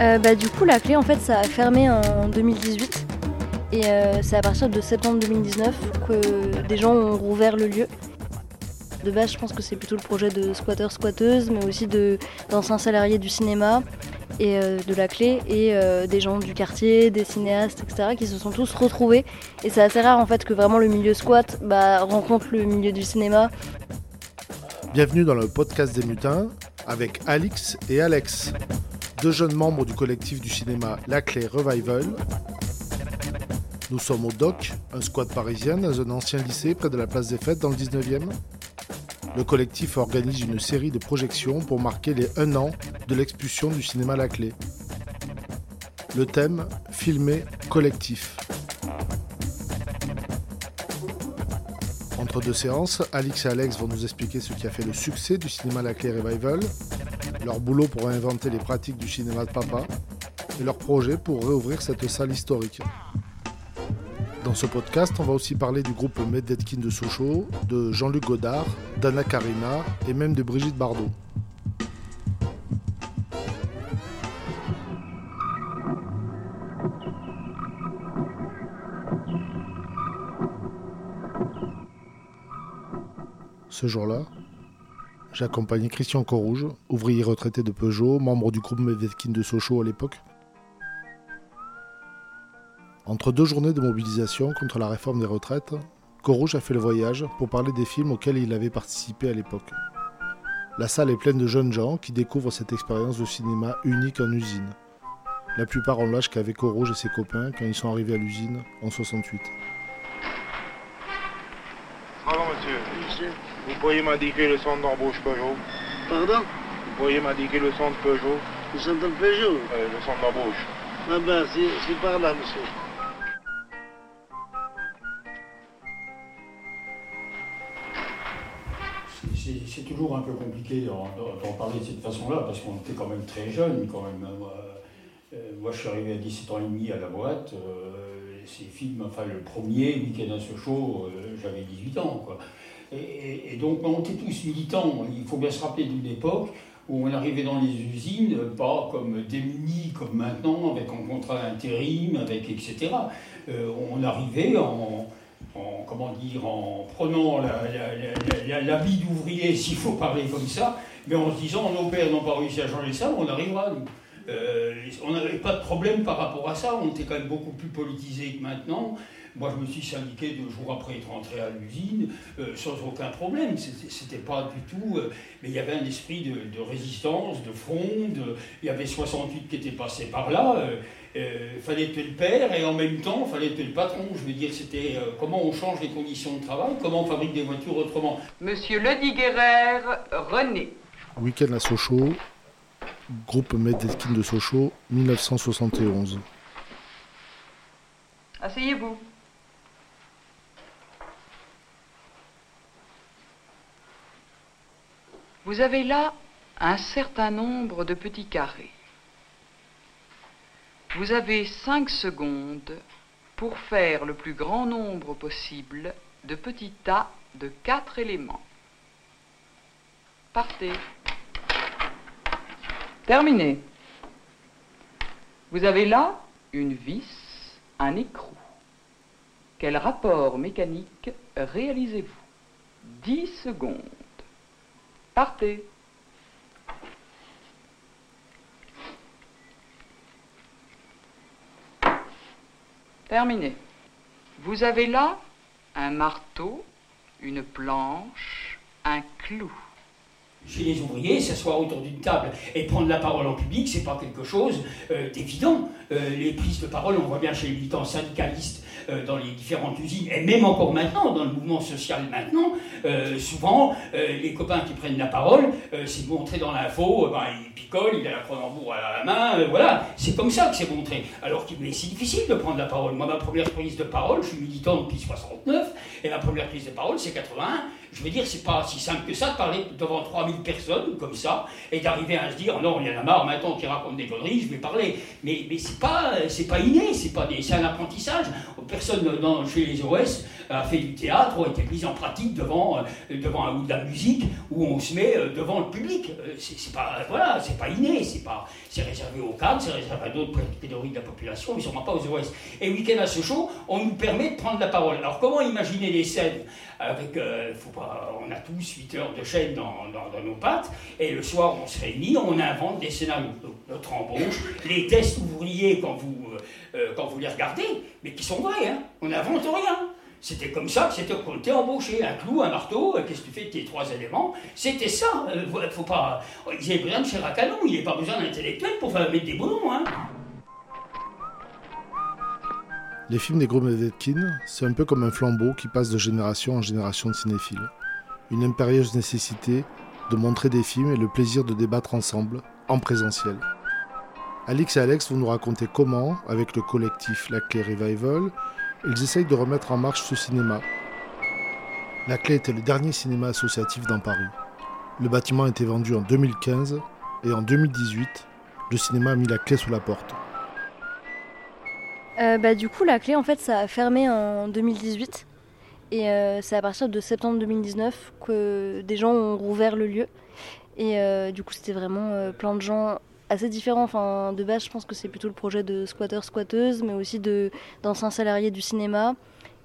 Euh, bah, du coup, la clé, en fait, ça a fermé en 2018. Et euh, c'est à partir de septembre 2019 que des gens ont rouvert le lieu. De base, je pense que c'est plutôt le projet de squatteurs squatteuses, mais aussi d'anciens salariés du cinéma et euh, de la clé et des gens du quartier, des cinéastes, etc. qui se sont tous retrouvés. Et c'est assez rare en fait que vraiment le milieu squat bah, rencontre le milieu du cinéma. Bienvenue dans le podcast des mutins avec Alix et Alex, deux jeunes membres du collectif du cinéma La Clé Revival. Nous sommes au DOC, un squat parisien dans un ancien lycée près de la place des Fêtes dans le 19e. Le collectif organise une série de projections pour marquer les 1 an de l'expulsion du cinéma La Clé. Le thème Filmer collectif. Entre deux séances, Alix et Alex vont nous expliquer ce qui a fait le succès du cinéma La Clé Revival, leur boulot pour réinventer les pratiques du cinéma de papa et leur projet pour réouvrir cette salle historique. Dans ce podcast, on va aussi parler du groupe Medvedkin de Sochaux, de Jean-Luc Godard, d'Anna Karina et même de Brigitte Bardot. Ce jour-là, j'ai accompagné Christian Corrouge, ouvrier retraité de Peugeot, membre du groupe Medvedkin de Sochaux à l'époque, entre deux journées de mobilisation contre la réforme des retraites, Corouge a fait le voyage pour parler des films auxquels il avait participé à l'époque. La salle est pleine de jeunes gens qui découvrent cette expérience de cinéma unique en usine. La plupart ont l'âge qu'avait Corouge et ses copains quand ils sont arrivés à l'usine en 68. Pardon, monsieur. Monsieur. Vous pourriez m'indiquer le centre d'embauche Peugeot Pardon? Vous pourriez m'indiquer le centre Peugeot Le centre de Peugeot? Euh, Le centre d'embauche. Ah ben, c'est par là, monsieur. c'est toujours un peu compliqué d'en parler de cette façon-là, parce qu'on était quand même très jeunes, quand même. Euh, moi, je suis arrivé à 17 ans et demi à la boîte. Euh, ces films, enfin, le premier, Week-end à Sochaux, euh, j'avais 18 ans, quoi. Et, donc, on était tous militants. Il faut bien se rappeler d'une époque où on arrivait dans les usines, pas comme démunis comme maintenant, avec un contrat intérim, avec etc. on arrivait en en, comment dire, en prenant vie d'ouvrier, s'il faut parler comme ça, mais en se disant nos pères n'ont pas réussi à changer ça, on arrivera. Euh, on n'avait pas de problème par rapport à ça, on était quand même beaucoup plus politisé que maintenant. Moi, je me suis syndiqué deux jours après être rentré à l'usine, euh, sans aucun problème. C'était pas du tout. Euh, mais il y avait un esprit de, résistance, de fronde. Il y avait 68 qui étaient passés par là. Euh, fallait être le père et en même temps, fallait être le patron. Je veux dire, c'était comment on change les conditions de travail, comment on fabrique des voitures autrement? Monsieur Lediguerrer, René. Week-end à Sochaux, groupe Medeskin de Sochaux, 1971. Asseyez-vous. Vous avez là un certain nombre de petits carrés. Vous avez cinq secondes pour faire le plus grand nombre possible de petits tas de quatre éléments. Partez. Terminé. Vous avez là une vis, un écrou. Quel rapport mécanique réalisez-vous? 10 secondes. Partez. Terminé. Vous avez là un marteau, une planche, un clou. Chez les ouvriers, s'asseoir autour d'une table et prendre la parole en public, c'est pas quelque chose euh, d'évident. Euh, les prises de parole, on voit bien chez les militants syndicalistes euh, dans les différentes usines, et même encore maintenant, dans le mouvement social maintenant, souvent, les copains qui prennent la parole, c'est montré dans l'info, ben, il picole, il a la Cronenbourg à la main, voilà, c'est comme ça que c'est montré. Alors que c'est difficile de prendre la parole. Moi, ma première prise de parole, je suis militant depuis 69, et ma première prise de parole, c'est 81. Je veux dire, c'est pas si simple que ça de parler devant 3000 arrive personne comme ça, et d'arriver à se dire non, il y en a marre maintenant qui raconte des conneries, je vais parler. Mais, mais c'est pas, pas inné, c'est un apprentissage. Personne dans, chez les OS a fait du théâtre ou a été mis en pratique devant, euh, devant ou de la musique où on se met euh, devant le public. Euh, c'est pas, voilà, c'est pas inné, c'est réservé aux cadres, c'est réservé à d'autres catégories de la population, mais sûrement pas aux OS. Et Week-end à Sochaux, on nous permet de prendre la parole. Alors comment imaginer les scènes avec, faut pas, on a tous 8 heures de chaîne dans, dans, nos pattes, et le soir on se réunit, on invente des scénarios. Notre embauche, les tests ouvriers quand vous, quand vous les regardez, mais qui sont vrais, hein, on n'invente rien. C'était comme ça que c'était qu'on était embauché. Un clou, un marteau, euh, qu'est-ce que tu fais tes trois éléments? C'était ça. Euh, faut pas... Ils avaient besoin de chair il n'y a pas besoin d'intellectuel pour faire mettre des bonhommes. Hein. Les films des gros Médetkin, c'est un peu comme un flambeau qui passe de génération en génération de cinéphiles. Une impérieuse nécessité de montrer des films et le plaisir de débattre ensemble, en présentiel. Alix et Alex vont nous raconter comment, avec le collectif La Clé Revival, ils essayent de remettre en marche ce cinéma. La Clé était le dernier cinéma associatif dans Paris. Le bâtiment a été vendu en 2015 et en 2018, le cinéma a mis la clé sous la porte. Euh, bah, du coup, la clé, en fait, ça a fermé en 2018. Et euh, c'est à partir de septembre 2019 que des gens ont rouvert le lieu. Et euh, du coup, c'était vraiment plein de gens assez différent. Enfin, de base, je pense que c'est plutôt le projet de squatteurs, squatteuses, mais aussi d'anciens salariés du cinéma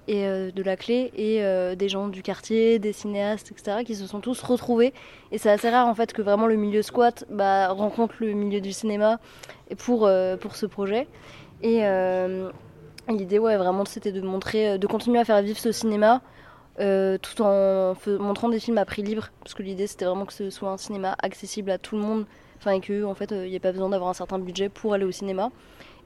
et de la clé et des gens du quartier, des cinéastes, etc., qui se sont tous retrouvés. Et c'est assez rare en fait que vraiment le milieu squat bah, rencontre le milieu du cinéma pour, pour ce projet. Et l'idée, ouais, vraiment, c'était de montrer, de continuer à faire vivre ce cinéma. tout en montrant des films à prix libre, parce que l'idée c'était vraiment que ce soit un cinéma accessible à tout le monde, enfin et que en fait il euh, n'y a pas besoin d'avoir un certain budget pour aller au cinéma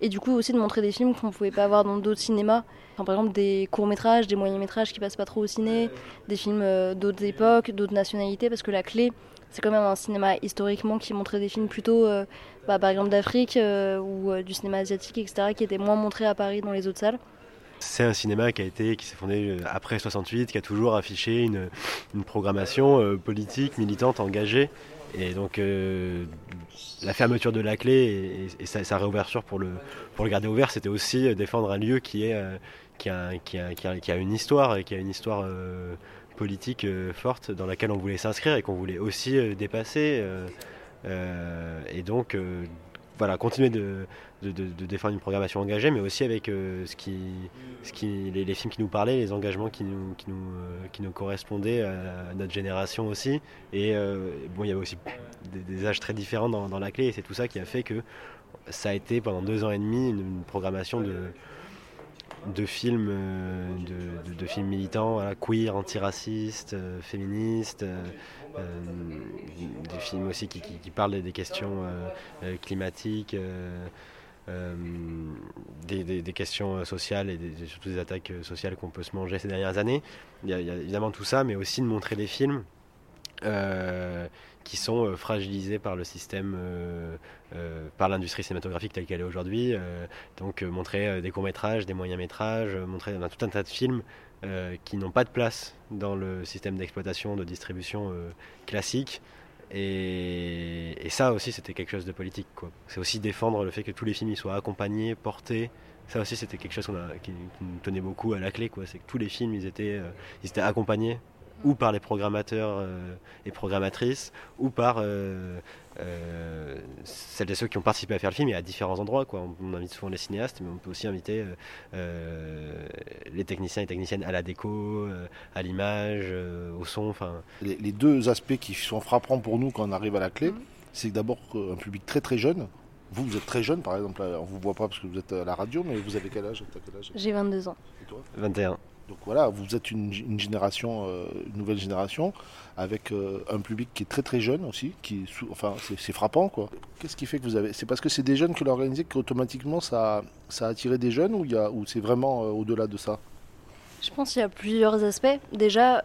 et du coup aussi de montrer des films qu'on ne pouvait pas avoir dans d'autres cinémas par exemple des courts métrages des moyens métrages qui passent pas trop au ciné des films euh, d'autres époques d'autres nationalités parce que la clé c'est quand même un cinéma historiquement qui montrait des films plutôt euh, bah, par exemple d'Afrique ou du cinéma asiatique etc qui étaient moins montrés à Paris dans les autres salles c'est un cinéma qui a été, qui s'est fondé après 68, qui a toujours affiché une, programmation politique, militante, engagée. Et donc euh, la fermeture de la clé et, sa, réouverture pour le, garder ouvert, c'était aussi euh, défendre un lieu euh, qui, a, une histoire et qui a une histoire politique forte dans laquelle on voulait s'inscrire et qu'on voulait aussi dépasser. et donc voilà, continuer de, de, défendre une programmation engagée, mais aussi avec euh, ce qui, ce qui, les, films qui nous parlaient, les engagements qui nous, qui nous, euh, qui nous correspondaient à, notre génération aussi. Et euh, bon, il y avait aussi des, âges très différents dans, la clé, et c'est tout ça qui a fait que ça a été pendant deux ans et demi une, programmation de, de films, de, de, films militants, queer, antiracistes, féministes. des films aussi qui, parlent des questions climatiques, euh, des, questions sociales et surtout des attaques sociales qu'on peut se manger ces dernières années. Il y, a, évidemment tout ça, mais aussi de montrer des films euh, qui sont euh, fragilisés par le système, par l'industrie cinématographique telle qu'elle est aujourd'hui. donc montrer des courts-métrages, des moyens-métrages, montrer tout un tas de films qui n'ont pas de place dans le système d'exploitation, de distribution classique. Et, ça aussi, c'était quelque chose de politique. C'est aussi défendre le fait que tous les films soient accompagnés, portés. Ça aussi, c'était quelque chose qui, nous tenait beaucoup à la clé. C'est que tous les films, ils étaient, euh, ils étaient accompagnés ou par les programmateurs euh, et programmatrices, ou par euh, euh, celles et ceux qui ont participé à faire le film, et à différents endroits. Quoi. On, invite souvent les cinéastes, mais on peut aussi inviter les techniciens et techniciennes à la déco, à l'image, au son. Enfin. Les, les, deux aspects qui sont frappants pour nous quand on arrive à la clé, c'est d'abord un public très très jeune. Vous, vous êtes très jeune, par exemple, on vous voit pas parce que vous êtes à la radio, mais vous avez quel âge, quel âge? J'ai 22 ans. Et toi? 21. Donc voilà, vous êtes une, génération, euh, une nouvelle génération, avec euh, un public qui est très très jeune aussi, qui, enfin, c'est frappant quoi. Qu'est-ce qui fait que vous avez C'est parce que c'est des jeunes que l'organisé qu'automatiquement ça, ça a attiré des jeunes ou, ou c'est vraiment euh, au-delà de ça? Je pense qu'il y a plusieurs aspects. Déjà,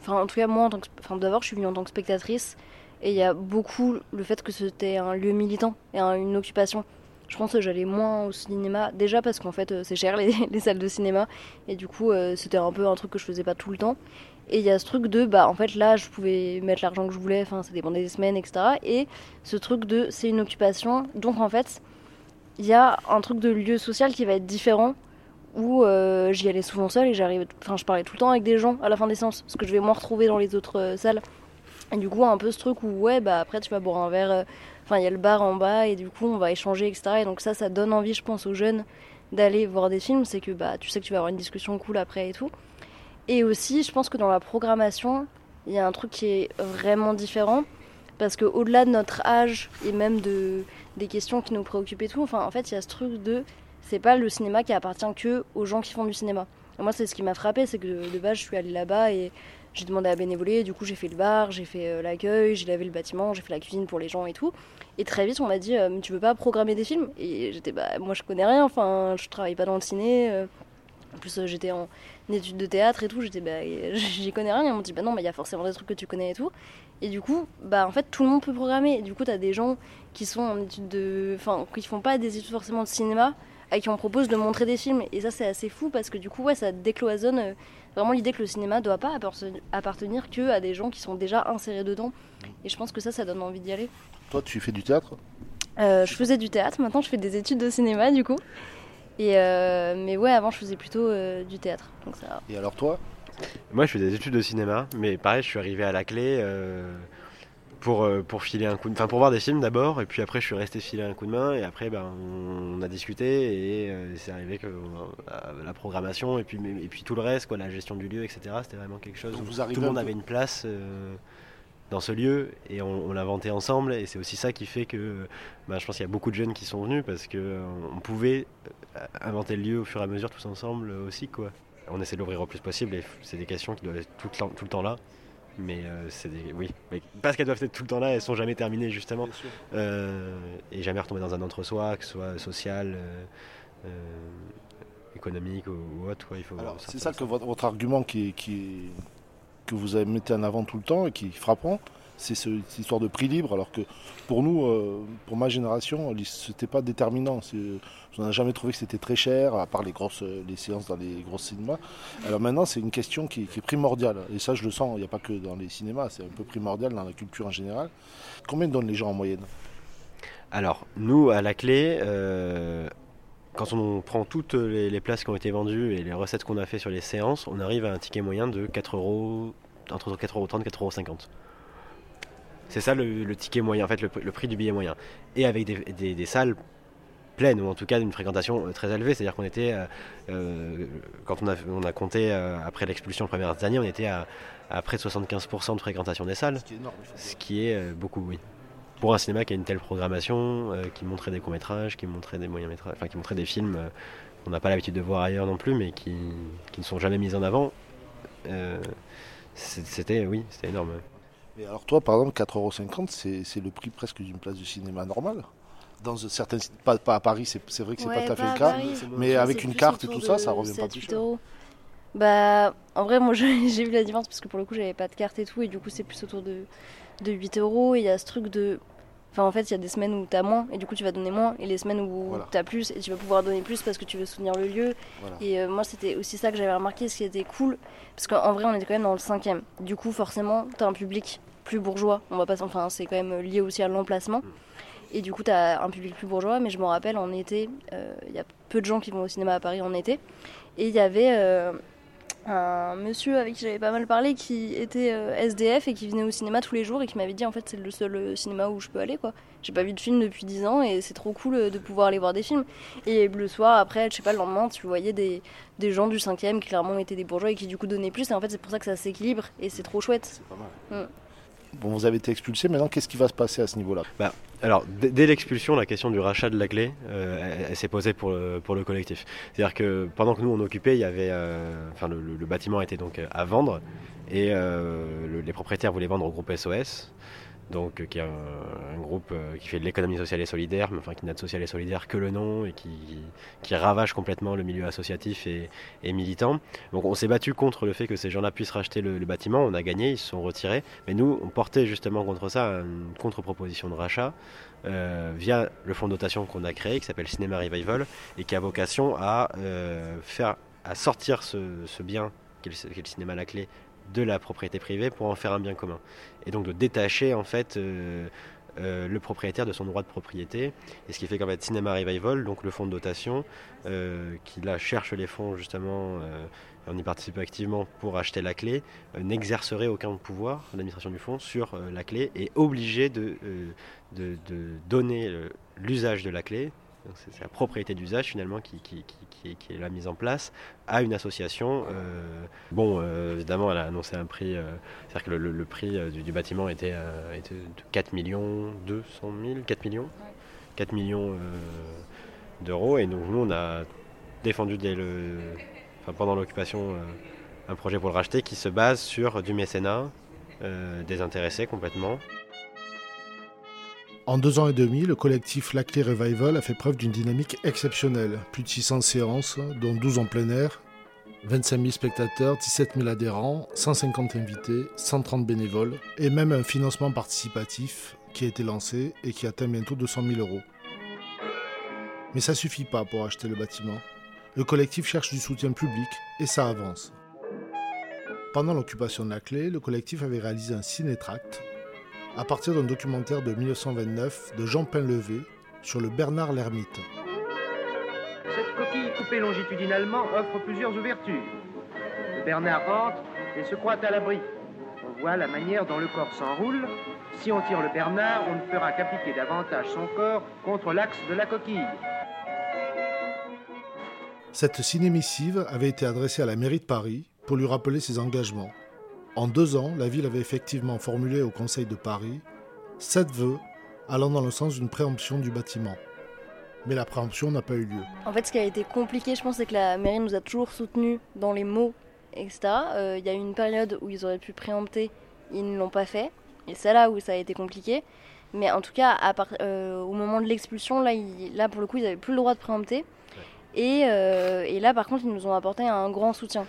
enfin en tout cas moi, en d'abord je suis venue en tant que spectatrice et il y a beaucoup le fait que c'était un lieu militant et une occupation. Je pense que j'allais moins au cinéma. Déjà parce qu'en fait, c'est cher les, les, salles de cinéma. Et du coup, c'était un peu un truc que je faisais pas tout le temps. Et il y a ce truc de, bah en fait là, je pouvais mettre l'argent que je voulais, enfin ça dépendait des semaines, etc. Et ce truc de, c'est une occupation. Donc en fait, il y a un truc de lieu social qui va être différent où euh, j'y allais souvent seule et j'arrivais, enfin je parlais tout le temps avec des gens à la fin des séances, parce que je vais moins retrouver dans les autres euh, salles. Et du coup, un peu ce truc où ouais, bah après tu vas boire un verre, euh, enfin il y a le bar en bas et du coup on va échanger, etc. Et donc ça, ça donne envie, je pense, aux jeunes d'aller voir des films, c'est que bah tu sais que tu vas avoir une discussion cool après et tout. Et aussi, je pense que dans la programmation, il y a un truc qui est vraiment différent. Parce qu'au-delà de notre âge et même de, des questions qui nous préoccupent et tout, enfin, en fait, il y a ce truc de. C'est pas le cinéma qui appartient que aux gens qui font du cinéma. Moi, c'est ce qui m'a frappé, c'est que de base, je suis allée là-bas et j'ai demandé à bénévoler. Du coup, j'ai fait le bar, j'ai fait euh, l'accueil, j'ai lavé le bâtiment, j'ai fait la cuisine pour les gens et tout. Et très vite, on m'a dit euh, Tu veux pas programmer des films? Et j'étais Bah, moi, je connais rien, enfin, je travaille pas dans le ciné. Euh. En plus, j'étais en études de théâtre et tout. J'étais Bah, j'y connais rien. Ils m'ont dit Bah, non, mais il y a forcément des trucs que tu connais et tout. Et du coup, bah en fait, tout le monde peut programmer. Et du coup, tu as des gens qui sont en études de. Enfin, qui font pas des études forcément de cinéma, à qui on propose de montrer des films. Et ça, c'est assez fou parce que du coup, ouais, ça décloisonne euh, vraiment l'idée que le cinéma doit pas appartenir que à des gens qui sont déjà insérés dedans. Et je pense que ça, ça donne envie d'y aller. Toi, tu fais du théâtre? Euh, Je faisais du théâtre. Maintenant, je fais des études de cinéma, du coup. Et euh, mais ouais, avant, je faisais plutôt du théâtre. Donc ça... Et alors, toi? Moi, je fais des études de cinéma, mais pareil, je suis arrivé à la clé euh, pour, euh, pour filer un coup de... Enfin, pour voir des films d'abord, et puis après, je suis resté filer un coup de main, et après, ben, on, a discuté, et euh, c'est arrivé que la programmation, et puis, et puis tout le reste, quoi, la gestion du lieu, etc., c'était vraiment quelque chose où tout le monde avait une place dans ce lieu et on, l'a inventé ensemble et c'est aussi ça qui fait que ben, je pense qu'il y a beaucoup de jeunes qui sont venus parce que on pouvait inventer le lieu au fur et à mesure tous ensemble aussi quoi on essaie de l'ouvrir au plus possible et c'est des questions qui doivent être tout le temps, tout le temps là. Mais euh, c'est des, oui, mais parce qu'elles doivent être tout le temps là, elles sont jamais terminées justement euh, et jamais retomber dans un entre-soi, que ce soit social, euh, économique ou, autre. il faut. c'est ça que votre, argument qui, qui, que vous avez mis en avant tout le temps et qui est frappant, c'est cette histoire de prix libre, alors que pour nous, euh, pour ma génération, c'était pas déterminant. On n'a jamais trouvé que c'était très cher, à part les grosses les séances dans les grosses cinémas. Alors maintenant, c'est une question qui, est primordiale. Et ça, je le sens, il n'y a pas que dans les cinémas, c'est un peu primordial dans la culture en général. Combien donnent les gens en moyenne? Alors, nous, à la clé, euh, quand on prend toutes les, places qui ont été vendues et les recettes qu'on a fait sur les séances, on arrive à un ticket moyen de 4 euros, entre 4,30 euros et 4,50 euros. C'est ça le, ticket moyen, en fait, le, prix du billet moyen. Et avec des, salles pleines, ou en tout cas d'une fréquentation euh, très élevée, c'est-à-dire qu'on était, euh, euh, quand on a, on a compté après l'expulsion les premières années, on était à, près de 75% de fréquentation des salles. Ce qui est, beaucoup, oui. Pour un cinéma qui a une telle programmation, qui montrait des courts-métrages, qui montrait des moyens-métrages, enfin qui montrait des films qu'on n'a pas l'habitude de voir ailleurs non plus, mais qui, qui ne sont jamais mis en avant, c'était, oui, c'était énorme. Mais alors toi, par exemple, 4,50€, c'est le prix presque d'une place de cinéma normale dans certains pas, pas à Paris, c'est vrai que c'est pas tout à fait le cas, mais avec une carte et tout ça, ça revient pas plus cher. Bah, en vrai, moi j'ai vu la différence parce que pour le coup, j'avais pas de carte et tout, et du coup, c'est plus autour de, de 8 euros. Et il y a ce truc de. Enfin, en fait, il y a des semaines où tu as moins, et du coup, tu vas donner moins, et les semaines où tu as plus, et tu vas pouvoir donner plus parce que tu veux soutenir le lieu. Et euh, moi, c'était aussi ça que j'avais remarqué, ce qui était cool, parce qu'en vrai, on était quand même dans le cinquième. Du coup, forcément, tu as un public plus bourgeois. On va pas, enfin, c'est quand même lié aussi à l'emplacement. Et du coup, tu as un public plus bourgeois, mais je me rappelle en été, euh, il y a peu de gens qui vont au cinéma à Paris en été. Et il y avait euh, un monsieur avec qui j'avais pas mal parlé qui était euh, SDF et qui venait au cinéma tous les jours et qui m'avait dit en fait c'est le seul cinéma où je peux aller quoi. J'ai pas vu de film depuis 10 ans et c'est trop cool de pouvoir aller voir des films. Et le soir après, je sais pas, le lendemain, tu voyais des, des gens du 5 qui clairement étaient des bourgeois et qui du coup donnaient plus et en fait c'est pour ça que ça s'équilibre et c'est trop chouette. C'est pas mal. Mm. Bon, vous avez été expulsé, maintenant qu'est-ce qui va se passer à ce niveau-là? Bah, Alors, dès l'expulsion, la question du rachat de la clé, euh, s'est posée pour le, collectif. C'est-à-dire que pendant que nous on occupait, il y avait, euh, le, bâtiment était donc à vendre et euh, les propriétaires voulaient vendre au groupe SOS. Donc euh, qui est un, groupe euh, qui fait de l'économie sociale et solidaire, mais enfin qui n'a de social et solidaire que le nom et qui, ravage complètement le milieu associatif et, militant. Donc on s'est battu contre le fait que ces gens-là puissent racheter le, bâtiment, on a gagné, ils se sont retirés, mais nous on portait justement contre ça une contre-proposition de rachat euh, via le fonds de dotation qu'on a créé qui s'appelle Cinéma Revival et qui a vocation à faire à sortir ce, bien qu'est le, le cinéma la clé de la propriété privée pour en faire un bien commun. Et donc de détacher en fait euh, euh, le propriétaire de son droit de propriété. Et ce qui fait qu'en fait Cinéma Revival, donc le fonds de dotation, euh, qui là cherche les fonds justement, on y participe activement pour acheter la clé, n'exercerait aucun pouvoir, l'administration du fonds, sur la clé et obligé de, de donner l'usage de la clé c'est la propriété d'usage finalement qui, est la mise en place à une association. Euh, bon, euh, évidemment, elle a annoncé un prix, euh, c'est-à-dire que le, prix du, bâtiment était, était, de 4 millions 200 000, 4 millions, 4 millions d'euros. Et donc nous, on a défendu dès le, pendant l'occupation un projet pour le racheter qui se base sur du mécénat désintéressé complètement. En deux ans et demi, le collectif Laclé Revival a fait preuve d'une dynamique exceptionnelle. Plus de 600 séances, dont 12 en plein air, 25 000 spectateurs, 17 000 adhérents, 150 invités, 130 bénévoles, et même un financement participatif qui a été lancé et qui atteint bientôt 200 000 euros. Mais ça suffit pas pour acheter le bâtiment. Le collectif cherche du soutien public et ça avance. Pendant l'occupation de la clé, le collectif avait réalisé un cinétract à partir d'un documentaire de 1929 de Jean Painlevé sur le Bernard l'Ermite. Cette coquille coupée longitudinalement offre plusieurs ouvertures. Le Bernard entre et se croit à l'abri. On voit la manière dont le corps s'enroule. Si on tire le Bernard, on ne fera qu'appliquer davantage son corps contre l'axe de la coquille. Cette cinémissive avait été adressée à la mairie de Paris pour lui rappeler ses engagements en deux ans, la ville avait effectivement formulé au Conseil de Paris sept vœux allant dans le sens d'une préemption du bâtiment. Mais la préemption n'a pas eu lieu. En fait, ce qui a été compliqué, je pense, c'est que la mairie nous a toujours soutenus dans les mots, etc. Euh, il y a eu une période où ils auraient pu préempter, ils ne l'ont pas fait. Et c'est là où ça a été compliqué. Mais en tout cas, à euh, au moment de l'expulsion, là, là, pour le coup, ils n'avaient plus le droit de préempter. Et, euh, et là, par contre, ils nous ont apporté un grand soutien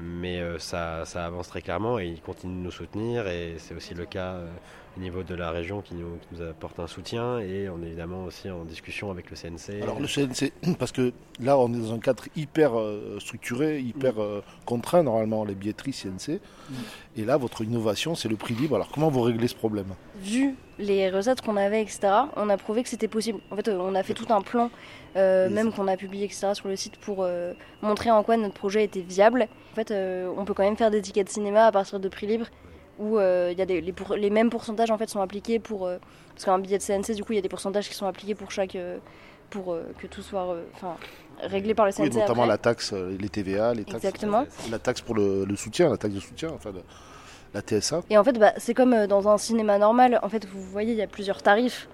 mais euh, ça, ça, avance très clairement et ils continuent de nous soutenir et c'est aussi le cas euh, au niveau de la région qui nous, nous, apporte un soutien et on est évidemment aussi en discussion avec le CNC. Alors le CNC, parce que là on est dans un cadre hyper euh, structuré, hyper contraint normalement, les billetteries CNC, mm. et là votre innovation c'est le prix libre. Alors comment vous réglez ce problème? Vu les recettes qu'on avait, etc., on a prouvé que c'était possible. En fait on a fait tout un plan euh, même qu'on a publié etc., sur le site pour euh, montrer en quoi notre projet était viable. En fait, euh, on peut quand même faire des tickets de cinéma à partir de prix libre où il y a des, les, les, mêmes pourcentages en fait sont appliqués pour parce qu'un billet de CNC du coup il y a des pourcentages qui sont appliqués pour chaque pour que tout soit enfin réglé par le CNC. Oui, notamment la taxe, les TVA, les taxes. Exactement. La taxe pour le, soutien, la taxe de soutien, enfin la TSA. Et en fait, bah, c'est comme dans un cinéma normal. En fait, vous voyez, il y a plusieurs tarifs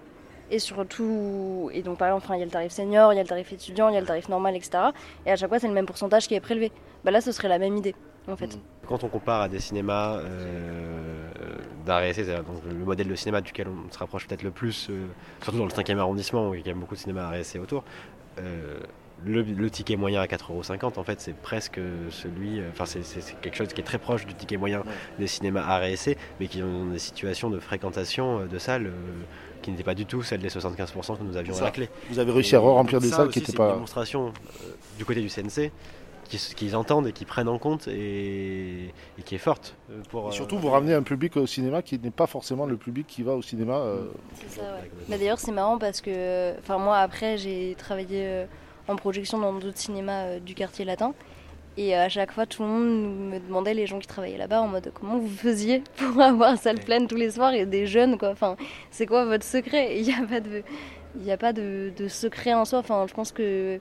et surtout, et donc par exemple, il y a le tarif senior, il y a le tarif étudiant, il y a le tarif normal, etc. Et à chaque fois, c'est le même pourcentage qui est prélevé. Bah là, ce serait la même idée, en fait. Mm. Quand on compare à des cinémas euh, et donc le modèle de cinéma duquel on se rapproche peut-être le plus, euh, surtout dans le 5e arrondissement où il y a beaucoup de cinémas et autour, euh, le, ticket moyen à 4,50€ en fait c'est presque celui enfin c'est quelque chose qui est très proche du ticket moyen des cinémas à mais qui ont des situations de fréquentation de salles qui n'était pas du tout celle des 75% que nous avions à la clé. Vous avez réussi à remplir des salles qui n'étaient pas. une démonstration euh, du côté du CNC qu'ils entendent et qui prennent en compte et, qui est forte. Euh, pour, et surtout, euh, vous ramenez un public au cinéma qui n'est pas forcément le public qui va au cinéma. C'est ça, ouais. D'ailleurs, c'est marrant parce que moi, après, j'ai travaillé en projection dans d'autres cinémas du quartier latin. Et à chaque fois, tout le monde me demandait, les gens qui travaillaient là-bas, en mode comment vous faisiez pour avoir salle pleine tous les soirs et des jeunes, quoi. Enfin, c'est quoi votre secret? Il n'y a pas de, il y a pas de, secret en soi. Enfin, je pense que,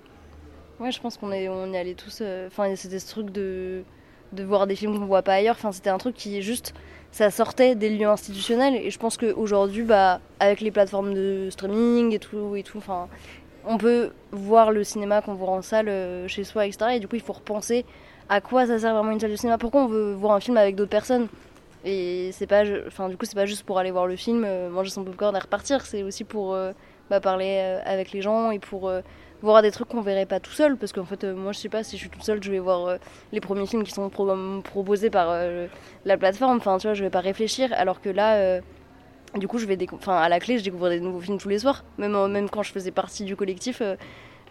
ouais, je pense qu'on est, on est allés tous. Euh, enfin, c'était ce truc de, de voir des films qu'on voit pas ailleurs. Enfin, c'était un truc qui juste, ça sortait des lieux institutionnels. Et je pense qu'aujourd'hui, bah, avec les plateformes de streaming et tout, et tout, enfin, on peut voir le cinéma qu'on voit en salle euh, chez soi, etc. Et du coup, il faut repenser à quoi ça sert vraiment une salle de cinéma. Pourquoi on veut voir un film avec d'autres personnes? Et c'est pas, enfin, du coup, c'est pas juste pour aller voir le film, euh, manger son popcorn et repartir. C'est aussi pour euh, bah, parler avec les gens et pour voir des trucs qu'on verrait pas tout seul. Parce qu'en fait, moi, je sais pas, si je suis tout seul, je vais voir les premiers films qui sont proposés par la plateforme. Enfin, tu vois, je vais pas réfléchir. Alors que là, du coup, je vais enfin, à la clé, je découvre des nouveaux films tous les soirs. Même, même quand je faisais partie du collectif,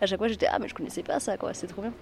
à chaque fois, j'étais ah mais je connaissais pas ça, quoi. C'est trop bien.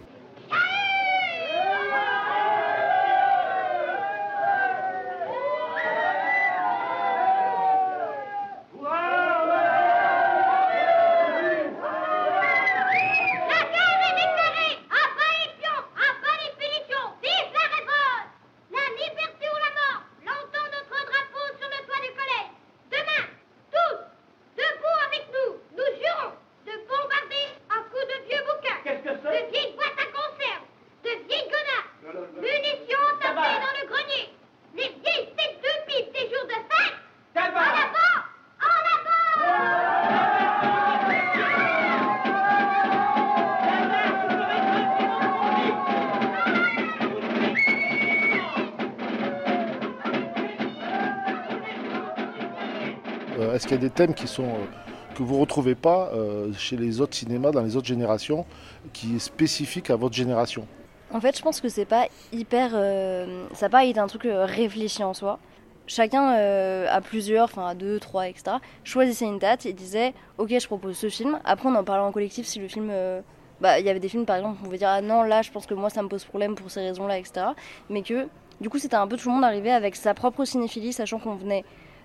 Est-ce qu'il y a des thèmes qui sont euh, que vous ne retrouvez pas euh, chez les autres cinémas, dans les autres générations, qui est spécifique à votre génération En fait, je pense que c'est pas hyper. Euh, ça n'a pas été un truc réfléchi en soi. Chacun à plusieurs, enfin à deux, trois, etc., choisissait une date et disait Ok, je propose ce film. Après, on en parlait en collectif si le film. bah, il y avait des films par exemple, on pouvait dire Ah non, là, je pense que moi ça me pose problème pour ces raisons-là, etc. Mais que du coup, c'était un peu tout le monde arrivé avec sa propre cinéphilie, sachant qu'on venait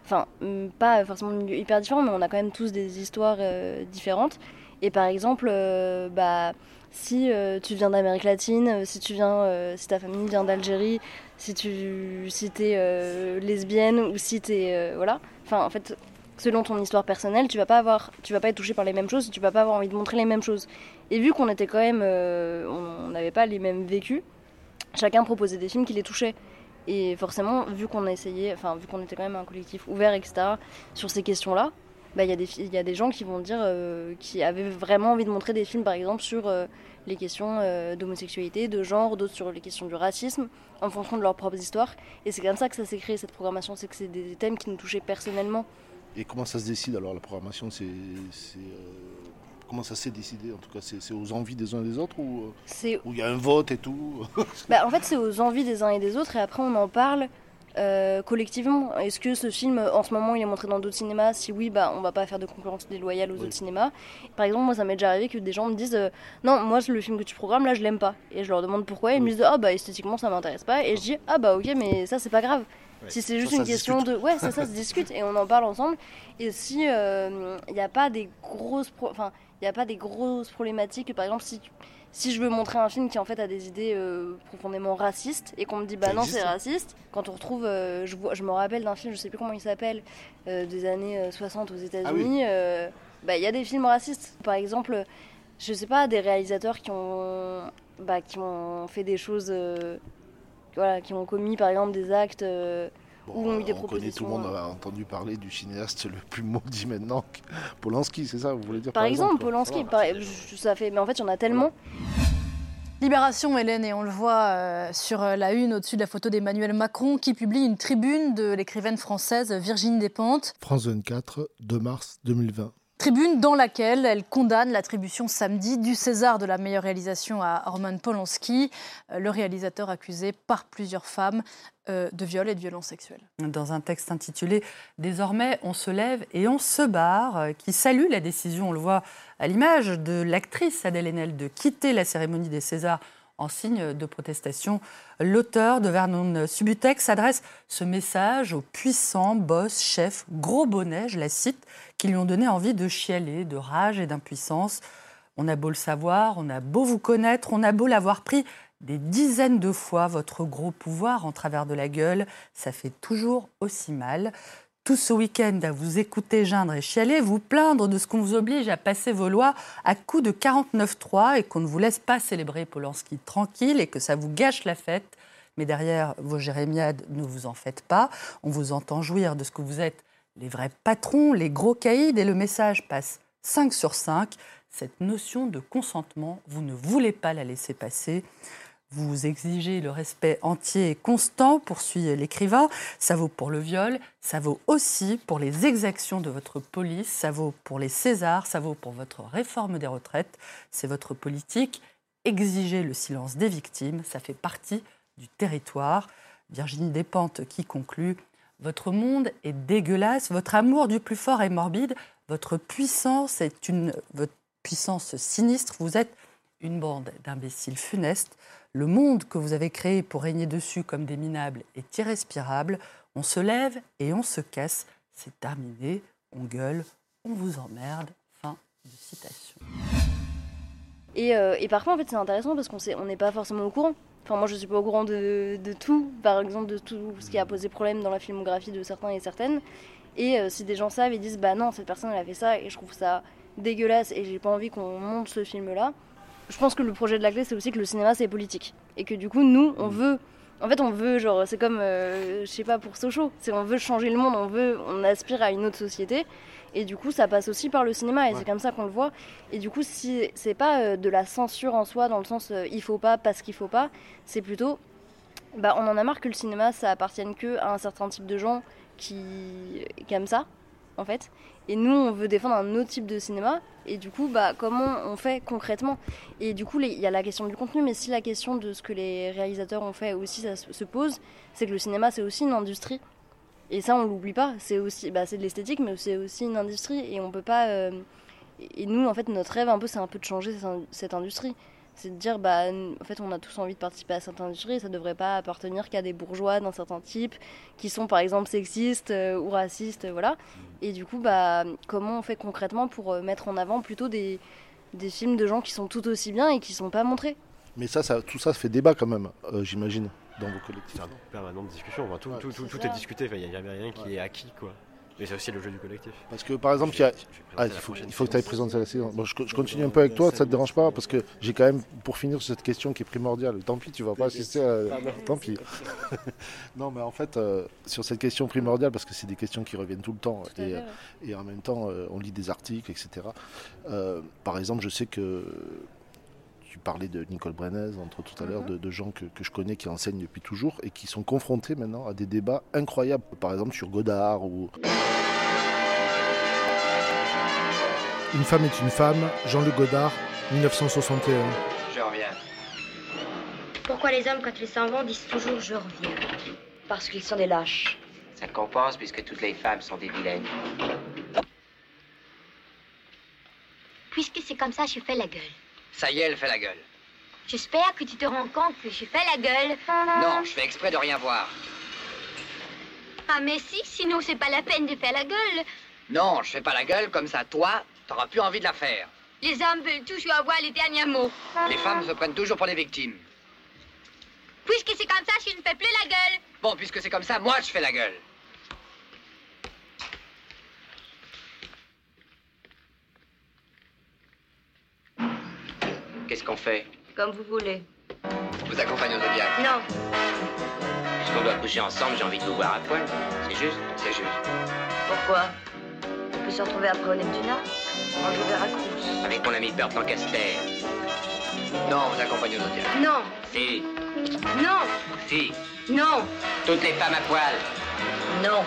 Enfin, mm, pas forcément hyper différents, mais on a quand même tous des histoires euh, différentes. Et par exemple, euh, bah, si euh, tu viens d'Amérique latine, si tu viens, si ta famille vient d'Algérie, si tu si es lesbienne ou si tu es voilà, enfin en fait, selon ton histoire personnelle, tu vas pas avoir, tu vas pas être touché par les mêmes choses, tu vas pas avoir envie de montrer les mêmes choses. Et vu qu'on était quand même, on n'avait pas les mêmes vécus, chacun proposait des films qui les touchaient. Et forcément, vu qu'on a essayé, enfin, vu qu'on était quand même un collectif ouvert, etc., sur ces questions-là, bah, il y, y, a des gens qui vont dire, euh, qui avaient vraiment envie de montrer des films, par exemple, sur euh, les questions euh, d'homosexualité, de genre, d'autres sur les questions du racisme, en fonction de leurs propres histoires. Et c'est comme ça que ça s'est créé, cette programmation, c'est que c'est des thèmes qui nous touchaient personnellement. Et comment ça se décide alors la programmation C'est Comment ça s'est décidé En tout cas, c'est aux envies des uns et des autres ou euh, il y a un vote et tout bah, En fait, c'est aux envies des uns et des autres et après on en parle euh, collectivement. Est-ce que ce film, en ce moment, il est montré dans d'autres cinémas? Si oui, bah, on va pas faire de concurrence déloyale aux autres cinémas. Par exemple, moi, ça m'est déjà arrivé que des gens me disent euh, Non, moi, le film que tu programmes, là, je l'aime pas. Et je leur demande pourquoi. Et ils me disent Ah, bah, esthétiquement, ça m'intéresse pas. Et je dis Ah, bah, ok, mais ça, c'est pas grave. Si c'est juste une question de. Ouais, ça, ça se discute et on en parle ensemble. Et si il n'y a pas des grosses. Enfin, il n'y a pas des grosses problématiques. Par exemple, si, si je veux montrer un film qui en fait a des idées euh, profondément racistes et qu'on me dit bah non c'est raciste, quand on retrouve, euh, je, je me rappelle d'un film, je sais plus comment il s'appelle, euh, des années 60 aux États-Unis, ah bah il y a des films racistes. Par exemple, je sais pas, des réalisateurs qui ont, bah, qui ont fait des choses, voilà, qui ont commis par exemple des actes on connaît, tout le monde a entendu parler du cinéaste le plus maudit maintenant, Polanski, c'est ça, vous voulez dire Par, exemple, Polanski, ça fait, mais en fait, il y en a tellement. Libération, Hélène, et on le voit euh, sur euh, la une au-dessus de la photo d'Emmanuel Macron qui publie une tribune de l'écrivaine française Virginie Despentes. France 24, 2 mars 2020. Tribune dans laquelle elle condamne l'attribution samedi du César de la meilleure réalisation à Roman Polanski, euh, le réalisateur accusé par plusieurs femmes euh, de viol et de violences sexuelles. Dans un texte intitulé Désormais on se lève et on se barre, euh, qui salue la décision, on le voit à l'image de l'actrice Adèle Haenel de quitter la cérémonie des Césars en signe de protestation. L'auteur de Vernon Subutex s'adresse ce message aux puissants boss, chefs, gros bonnets, je la cite, qui lui ont donné envie de chialer, de rage et d'impuissance. On a beau le savoir, on a beau vous connaître, on a beau l'avoir pris des dizaines de fois votre gros pouvoir en travers de la gueule, ça fait toujours aussi mal tout ce week-end à vous écouter geindre et chialer, vous plaindre de ce qu'on vous oblige à passer vos lois à coups de 49-3 et qu'on ne vous laisse pas célébrer Polanski tranquille et que ça vous gâche la fête. Mais derrière vos jérémiades, ne vous en faites pas. On vous entend jouir de ce que vous êtes les vrais patrons, les gros caïds, et le message passe 5 sur 5. Cette notion de consentement, vous ne voulez pas la laisser passer. Vous exigez le respect entier et constant, poursuit l'écrivain. Ça vaut pour le viol, ça vaut aussi pour les exactions de votre police, ça vaut pour les Césars, ça vaut pour votre réforme des retraites. C'est votre politique. Exiger le silence des victimes, ça fait partie du territoire. Virginie Despentes qui conclut Votre monde est dégueulasse, votre amour du plus fort est morbide, votre puissance est une puissance sinistre, vous êtes une bande d'imbéciles funestes. Le monde que vous avez créé pour régner dessus comme des minables est irrespirable. On se lève et on se casse. C'est terminé. On gueule, on vous emmerde. Fin de citation. Et, euh, parfois, en fait, c'est intéressant parce qu'on on n'est pas forcément au courant. Enfin, moi, je suis pas au courant de, de tout, par exemple, de tout ce qui a posé problème dans la filmographie de certains et certaines. Et euh, si des gens savent et disent, bah non, cette personne, elle a fait ça, et je trouve ça dégueulasse, et j'ai pas envie qu'on monte ce film-là. Je pense que le projet de la clé, c'est aussi que le cinéma, c'est politique. Et que du coup, nous, on veut. En fait, on veut, genre, c'est comme, euh, je sais pas, pour Sochaux. C'est on veut changer le monde, on veut, on aspire à une autre société. Et du coup, ça passe aussi par le cinéma, et c'est comme ça qu'on le voit. Et du coup, si c'est pas euh, de la censure en soi, dans le sens euh, il faut pas parce qu'il faut pas, c'est plutôt bah, on en a marre que le cinéma ça appartienne que à un certain type de gens qui, qui aiment ça, en fait. Et nous, on veut défendre un autre type de cinéma. Et du coup, bah, comment on fait concrètement? Et du coup, il y a la question du contenu, mais si la question de ce que les réalisateurs ont fait aussi ça se se pose, c'est que le cinéma, c'est aussi une industrie. Et ça, on l'oublie pas. C'est aussi, bah, c'est de l'esthétique, mais c'est aussi une industrie. Et on peut pas. euh, Et nous, en fait, notre rêve, un peu, c'est un peu de changer cette in- cette industrie. C'est de dire, bah, en fait, on a tous envie de participer à cette industrie et ça devrait pas appartenir qu'à des bourgeois d'un certain type qui sont, par exemple, sexistes euh, ou racistes, voilà. Et du coup, bah, comment on fait concrètement pour euh, mettre en avant plutôt des, des films de gens qui sont tout aussi bien et qui sont pas montrés? Mais ça, ça, tout ça, fait débat quand même, euh, j'imagine, dans vos collectifs. permanente discussion. Enfin, tout, tout, tout, c'est est discuté. Enfin, Il n'y a jamais rien qui est acquis, quoi. Mais c'est aussi le jeu du collectif. Parce que par exemple, il y a. Ah, il faut, prochaine il faut que tu ailles présenter la séance. Bon, je, je continue un peu avec toi, ça te dérange pas Parce que j'ai quand même, pour finir sur cette question qui est primordiale, tant pis, tu vas pas assister à. Tant pis. non, mais en fait, euh, sur cette question primordiale, parce que c'est des questions qui reviennent tout le temps, Tout à et, en même temps, euh, on lit des articles, etc. Euh, par exemple, je sais que. Parlais de Nicole Brennez, entre tout à l'heure, de, de gens que, que je connais qui enseignent depuis toujours et qui sont confrontés maintenant à des débats incroyables. Par exemple, sur Godard ou. Une femme est une femme, Jean-Luc Godard, 1961. Je reviens. Pourquoi les hommes, quand ils s'en vont, disent toujours je reviens Parce qu'ils sont des lâches. Ça compense puisque toutes les femmes sont des vilaines. Puisque c'est comme ça, je fais la gueule. Ça y est, elle fait la gueule. J'espère que tu te rends compte que je fais la gueule. Non, je fais exprès de rien voir. Ah, mais si, sinon c'est pas la peine de faire la gueule. Non, je fais pas la gueule, comme ça, toi, t'auras plus envie de la faire. Les hommes veulent toujours avoir les derniers mots. Les femmes se prennent toujours pour des victimes. Puisque c'est comme ça, je ne fais plus la gueule. Bon, puisque c'est comme ça, moi, je fais la gueule. Qu'est-ce qu'on fait Comme vous voulez. Je vous accompagne au zodiaque. Non, Puisqu'on doit coucher ensemble, j'ai envie de vous voir à poil. C'est juste C'est juste. pourquoi On peut se retrouver après au Neptuna On joue Veracruz. Avec mon ami Bert Lancaster. Non, on vous accompagne au zodiaque. Non, Si, non, si. non, Toutes les femmes à poil. non.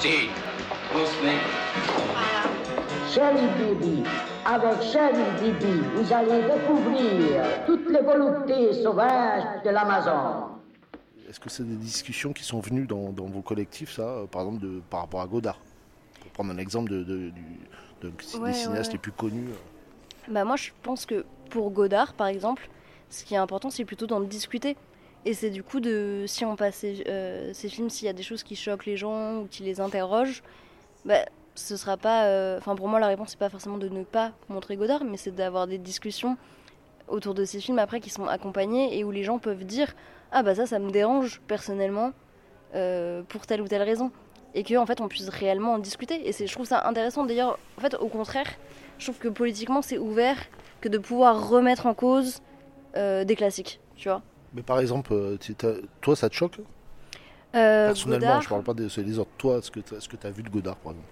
Si. On se met. Chérie Bibi, avec Chérie Bibi, vous allez découvrir toutes les voluptés sauvages de l'Amazon. Est-ce que c'est des discussions qui sont venues dans, dans vos collectifs, ça, euh, par exemple, de, par rapport à Godard? Pour prendre un exemple de, de- du- de- des Ouais, cinéastes ouais. les plus connus. euh. Bah moi je pense que pour Godard par exemple, ce qui est important c'est plutôt d'en discuter. Et c'est du coup de si on passe ces, euh, ces films, s'il y a des choses qui choquent les gens ou qui les interrogent, bah ce sera pas. euh, Enfin pour moi la réponse c'est pas forcément de ne pas montrer Godard, mais c'est d'avoir des discussions autour de ces films après qui sont accompagnés et où les gens peuvent dire ah bah ça ça me dérange personnellement euh, pour telle ou telle raison et que en fait on puisse réellement en discuter. Et je trouve ça intéressant. D'ailleurs en fait au contraire je trouve que politiquement c'est ouvert que de pouvoir remettre en cause euh, des classiques tu vois. Mais par exemple, toi, ça te choque? Personnellement, Godard, je parle pas des, les autres. Toi, est-ce que tu ce que as vu de Godard, par exemple?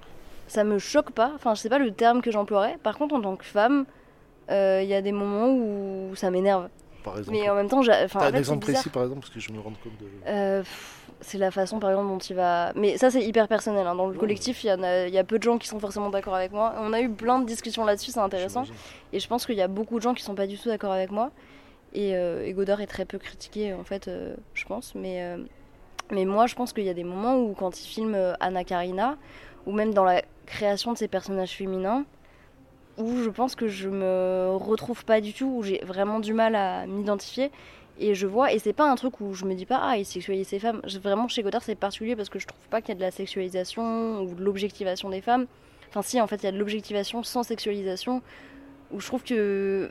Ça me choque pas enfin je sais pas le terme que j'emploierais par contre en tant que femme euh, il y a des moments où ça m'énerve par exemple Mais en même temps, j'ai- enfin, un fait, exemple précis, par exemple, parce que je me rends compte de. Euh, c'est la façon par exemple dont il va. Mais ça c'est hyper personnel. hein. Dans le collectif, il y, a, il y a peu de gens qui sont forcément d'accord avec moi. On a eu plein de discussions là-dessus, c'est intéressant. Et je pense qu'il y a beaucoup de gens qui sont pas du tout d'accord avec moi. Et, euh, et Godard est très peu critiqué en fait, euh, je pense. Mais, euh, mais moi je pense qu'il y a des moments où quand il filme euh, Anna Karina, ou même dans la création de ses personnages féminins, où je pense que je me retrouve pas du tout, où j'ai vraiment du mal à m'identifier. Et je vois, et c'est pas un truc où je me dis pas, ah, il sexualise ses femmes. Vraiment, chez Godard, c'est particulier parce que je trouve pas qu'il y a de la sexualisation ou de l'objectivation des femmes. Enfin, si, en fait, il y a de l'objectivation sans sexualisation, où je trouve que.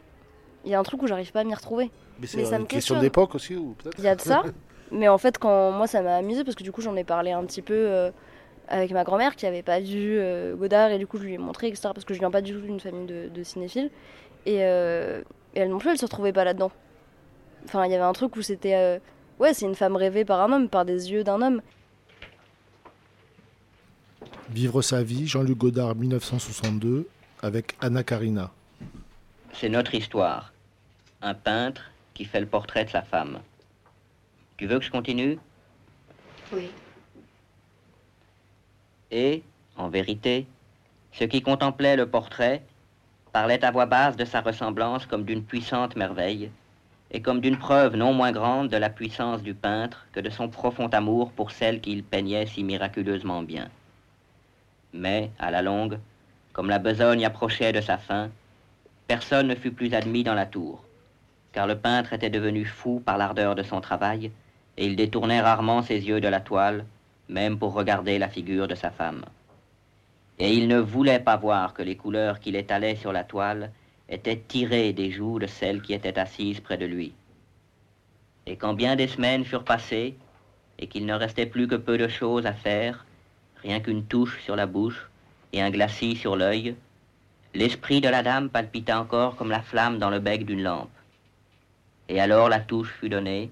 Il y a un truc où j'arrive pas à m'y retrouver. Mais c'est ça une question d'époque aussi, ou peut-être Il y a de ça. mais en fait, quand moi, ça m'a amusé parce que du coup, j'en ai parlé un petit peu euh, avec ma grand-mère qui avait pas vu euh, Godard et du coup, je lui ai montré, etc. Parce que je viens pas du tout d'une famille de, de cinéphiles. Et, euh, et elle non plus, elle se retrouvait pas là-dedans. Enfin, il y avait un truc où c'était. euh, ouais, c'est une femme rêvée par un homme, par des yeux d'un homme. Vivre sa vie, Jean-Luc Godard, 1962, avec Anna Karina. C'est notre histoire. Un peintre qui fait le portrait de sa femme. Tu veux que je continue? Oui. Et, en vérité, ceux qui contemplaient le portrait parlaient à voix basse de sa ressemblance comme d'une puissante merveille, et comme d'une preuve non moins grande de la puissance du peintre que de son profond amour pour celle qu'il peignait si miraculeusement bien. Mais, à la longue, comme la besogne approchait de sa fin, personne ne fut plus admis dans la tour, car le peintre était devenu fou par l'ardeur de son travail, et il détournait rarement ses yeux de la toile, même pour regarder la figure de sa femme. Et il ne voulait pas voir que les couleurs qu'il étalait sur la toile étaient tirées des joues de celle qui était assise près de lui. Et quand bien des semaines furent passées, et qu'il ne restait plus que peu de choses à faire, rien qu'une touche sur la bouche et un glacis sur l'œil, l'esprit de la dame palpita encore comme la flamme dans le bec d'une lampe. Et alors la touche fut donnée,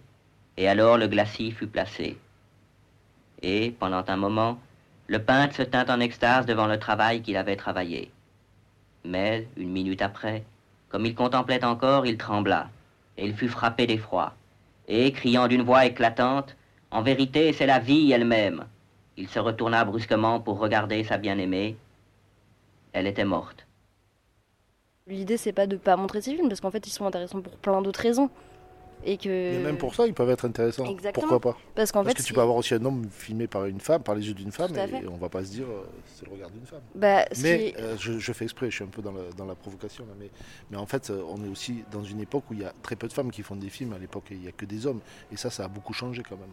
et alors le glacis fut placé. Et, pendant un moment, le peintre se tint en extase devant le travail qu'il avait travaillé. Mais, une minute après, comme il contemplait encore, il trembla, et il fut frappé d'effroi. Et, criant d'une voix éclatante, En vérité, c'est la vie elle-même, il se retourna brusquement pour regarder sa bien-aimée. Elle était morte. L'idée, c'est pas de pas montrer ces films parce qu'en fait, ils sont intéressants pour plein d'autres raisons. Et que. Même pour ça, ils peuvent être intéressants. Exactement. Pourquoi pas Parce qu'en fait, que tu peux avoir aussi un homme filmé par une femme, par les yeux d'une femme, et, on va pas se dire euh, c'est le regard d'une femme. Bah, mais qui- euh, je, je fais exprès, je suis un peu dans la, dans la provocation, là, mais, mais en fait, euh, on est aussi dans une époque où il y a très peu de femmes qui font des films. À l'époque, il n'y a que des hommes. Et ça, ça a beaucoup changé quand même.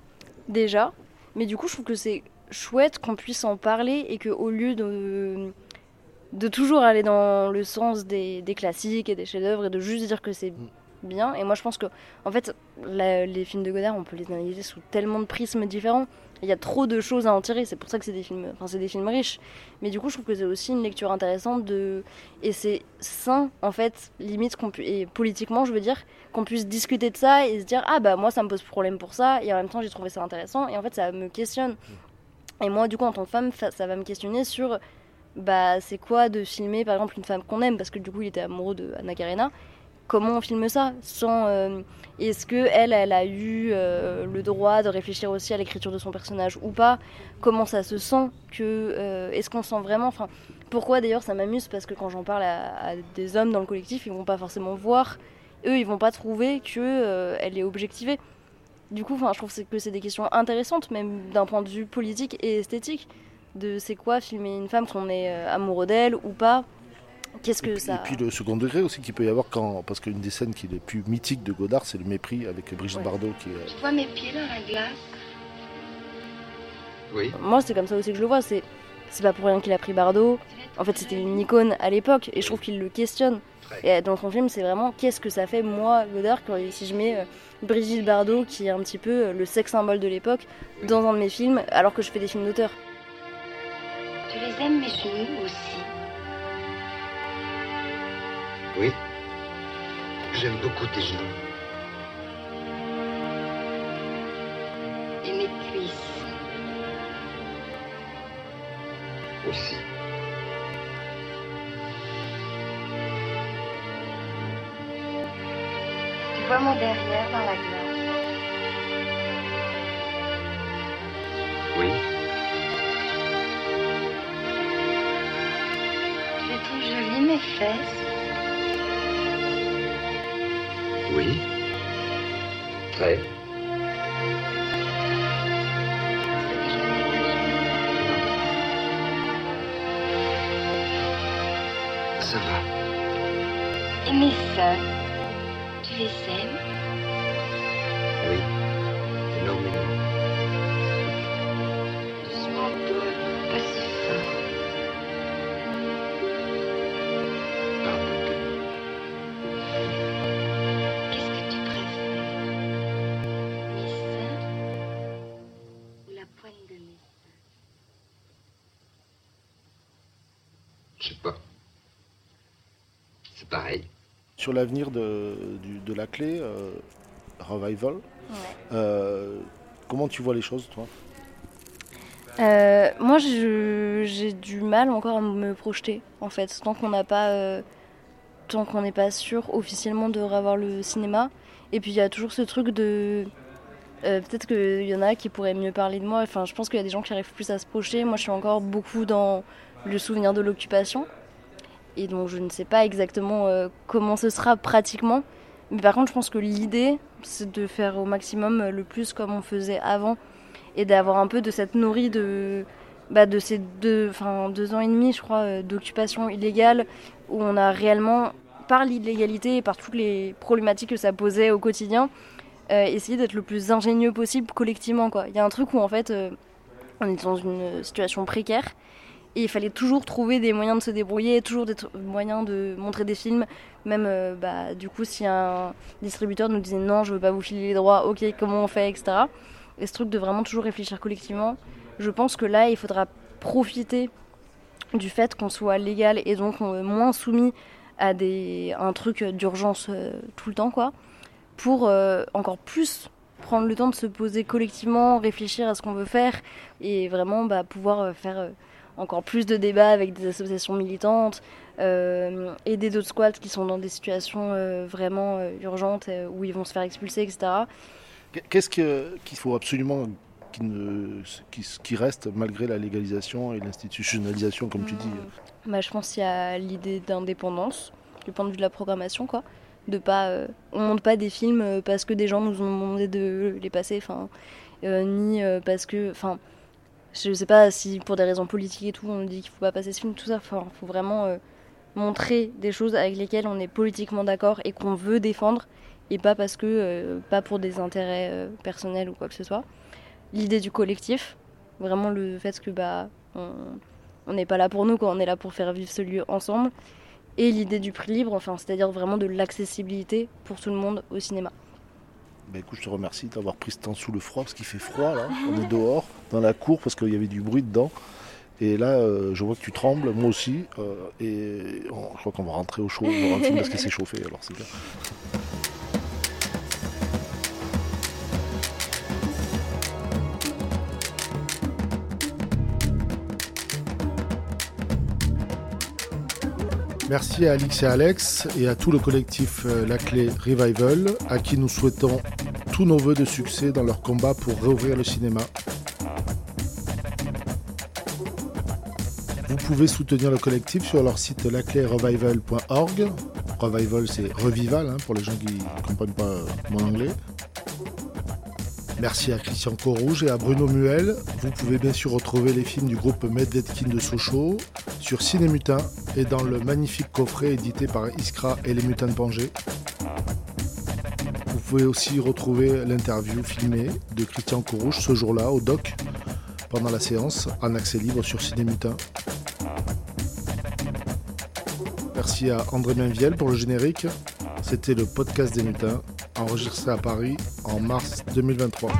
déjà. Mais du coup, je trouve que c'est chouette qu'on puisse en parler et qu'au lieu de, de toujours aller dans le sens des, des classiques et des chefs-d'œuvre et de juste dire que c'est bien. Et moi, je pense que, en fait, les films de Godard, on peut les analyser sous tellement de prismes différents. Il y a trop de choses à en tirer. C'est pour ça que c'est des films, enfin, c'est des films riches. Mais du coup, je trouve que c'est aussi une lecture intéressante de, et c'est sain, en fait, limite qu'on et politiquement, je veux dire, qu'on puisse discuter de ça et se dire ah bah moi ça me pose problème pour ça et en même temps j'ai trouvé ça intéressant et en fait ça me questionne. Et moi, du coup, en tant que femme, ça va me questionner sur bah, c'est quoi de filmer par exemple une femme qu'on aime, parce que du coup, il était amoureux de Anna Karena. Comment on filme ça sans euh, Est-ce que elle, elle a eu euh, le droit de réfléchir aussi à l'écriture de son personnage ou pas? Comment ça se sent que euh, Est-ce qu'on sent vraiment Enfin, pourquoi d'ailleurs ça m'amuse? Parce que quand j'en parle à, des hommes dans le collectif, ils vont pas forcément voir. Eux, ils vont pas trouver que elle est objectivée. Du coup, enfin, je trouve que c'est des questions intéressantes, même d'un point de vue politique et esthétique. De c'est quoi filmer une femme qu'on est amoureux d'elle ou pas Qu'est-ce que ça. Et puis le second degré aussi qu'il peut y avoir quand. Parce qu'une des scènes qui est les plus mythiques de Godard, c'est le mépris avec Brigitte Bardot qui est. Tu vois mes pieds dans la glace Oui. Moi, c'est comme ça aussi que je le vois. C'est c'est pas pour rien qu'il a pris Bardot. En fait, c'était une icône à l'époque et je trouve qu'il le questionne. Et dans son film, c'est vraiment qu'est-ce que ça fait, moi, Godard, quand, si je mets euh, Brigitte Bardot, qui est un petit peu euh, le sex symbole de l'époque, dans un de mes films, alors que je fais des films d'auteur. Tu les aimes mes genoux aussi? Oui. J'aime beaucoup tes genoux. et mes cuisses. Aussi. Tu vois mon derrière dans la glace. Oui. Tu les trouves jolies, mes fesses Ça va. Et mes seins Tu les aimes? Je sais pas. C'est pareil. Sur l'avenir de, du- de la clé, euh, Revival, euh, comment tu vois les choses, toi? Euh, moi, je- j'ai du mal encore à me projeter, en fait, tant qu'on n'a pas, euh, tant qu'on n'est pas sûr officiellement de revoir le cinéma. Et puis il y a toujours ce truc de, euh, peut-être qu'il y en a qui pourraient mieux parler de moi. Enfin, je pense qu'il y a des gens qui arrivent plus à se projeter. Moi, je suis encore beaucoup dans le souvenir de l'occupation, et donc je ne sais pas exactement euh, comment ce sera pratiquement. Mais par contre, je pense que l'idée, c'est de faire au maximum euh, le plus comme on faisait avant et d'avoir un peu de cette nourrie de, bah, de ces deux, enfin, deux ans et demi, je crois, euh, d'occupation illégale, où on a réellement, par l'illégalité et par toutes les problématiques que ça posait au quotidien, euh, essayé d'être le plus ingénieux possible collectivement. quoi. Il y a un truc où en fait, on est dans une situation précaire. Et il fallait toujours trouver des moyens de se débrouiller, toujours des moyens de montrer des films. Même, euh, bah, du coup, si un distributeur nous disait non, je veux pas vous filer les droits, ok, comment on fait, etc. Et ce truc de vraiment toujours réfléchir collectivement, je pense que là, il faudra profiter du fait qu'on soit légal et donc euh, moins soumis à des, un truc d'urgence euh, tout le temps, quoi, pour encore plus prendre le temps de se poser collectivement, réfléchir à ce qu'on veut faire et vraiment bah, pouvoir faire encore plus de débats avec des associations militantes, euh, aider d'autres squats qui sont dans des situations euh, vraiment euh, urgentes euh, où ils vont se faire expulser, etc. Qu'est-ce que- qu'il faut absolument qui, ne, qui, qui reste malgré la légalisation et l'institutionnalisation, comme tu dis Bah, je pense qu'il y a l'idée d'indépendance du point de vue de la programmation, quoi. De pas, on monte pas des films parce que des gens nous ont demandé de les passer, enfin, ni parce que, enfin, je sais pas si pour des raisons politiques et tout, on dit qu'il faut pas passer ce film, tout ça. Enfin, faut vraiment euh, montrer des choses avec lesquelles on est politiquement d'accord et qu'on veut défendre, et pas parce que, euh, pas pour des intérêts euh, personnels ou quoi que ce soit. L'idée du collectif, vraiment le fait que bah on n'est pas là pour nous, quoi. on est là pour faire vivre ce lieu ensemble. Et l'idée du prix libre, enfin, c'est-à-dire vraiment de l'accessibilité pour tout le monde au cinéma. Bah, écoute, je te remercie d'avoir pris ce temps sous le froid, parce qu'il fait froid là. On est dehors, dans la cour, parce qu'il y avait du bruit dedans. Et là, euh, je vois que tu trembles, moi aussi. euh, et je crois qu'on va rentrer au chaud, on va rentrer parce que c'est chauffé, alors c'est bien. Merci à Alix et Alex et à tout le collectif euh, La Clé Revival, à qui nous souhaitons tous nos voeux de succès dans leur combat pour réouvrir le cinéma. Vous pouvez soutenir le collectif sur leur site laclérevival.org. Revival, c'est revival hein, pour les gens qui ne comprennent pas mon anglais. Merci à Christian Corouge et à Bruno Muel. Vous pouvez bien sûr retrouver les films du groupe Medvedkin de Sochaux sur Ciné Mutin et dans le magnifique coffret édité par Iskra et les Mutins de Pangée. Vous pouvez aussi retrouver l'interview filmée de Christian Corouge ce jour-là au doc pendant la séance en accès libre sur Ciné Mutin. Merci à André Mainviel pour le générique. C'était le podcast des mutins, enregistré à Paris en mars 2023.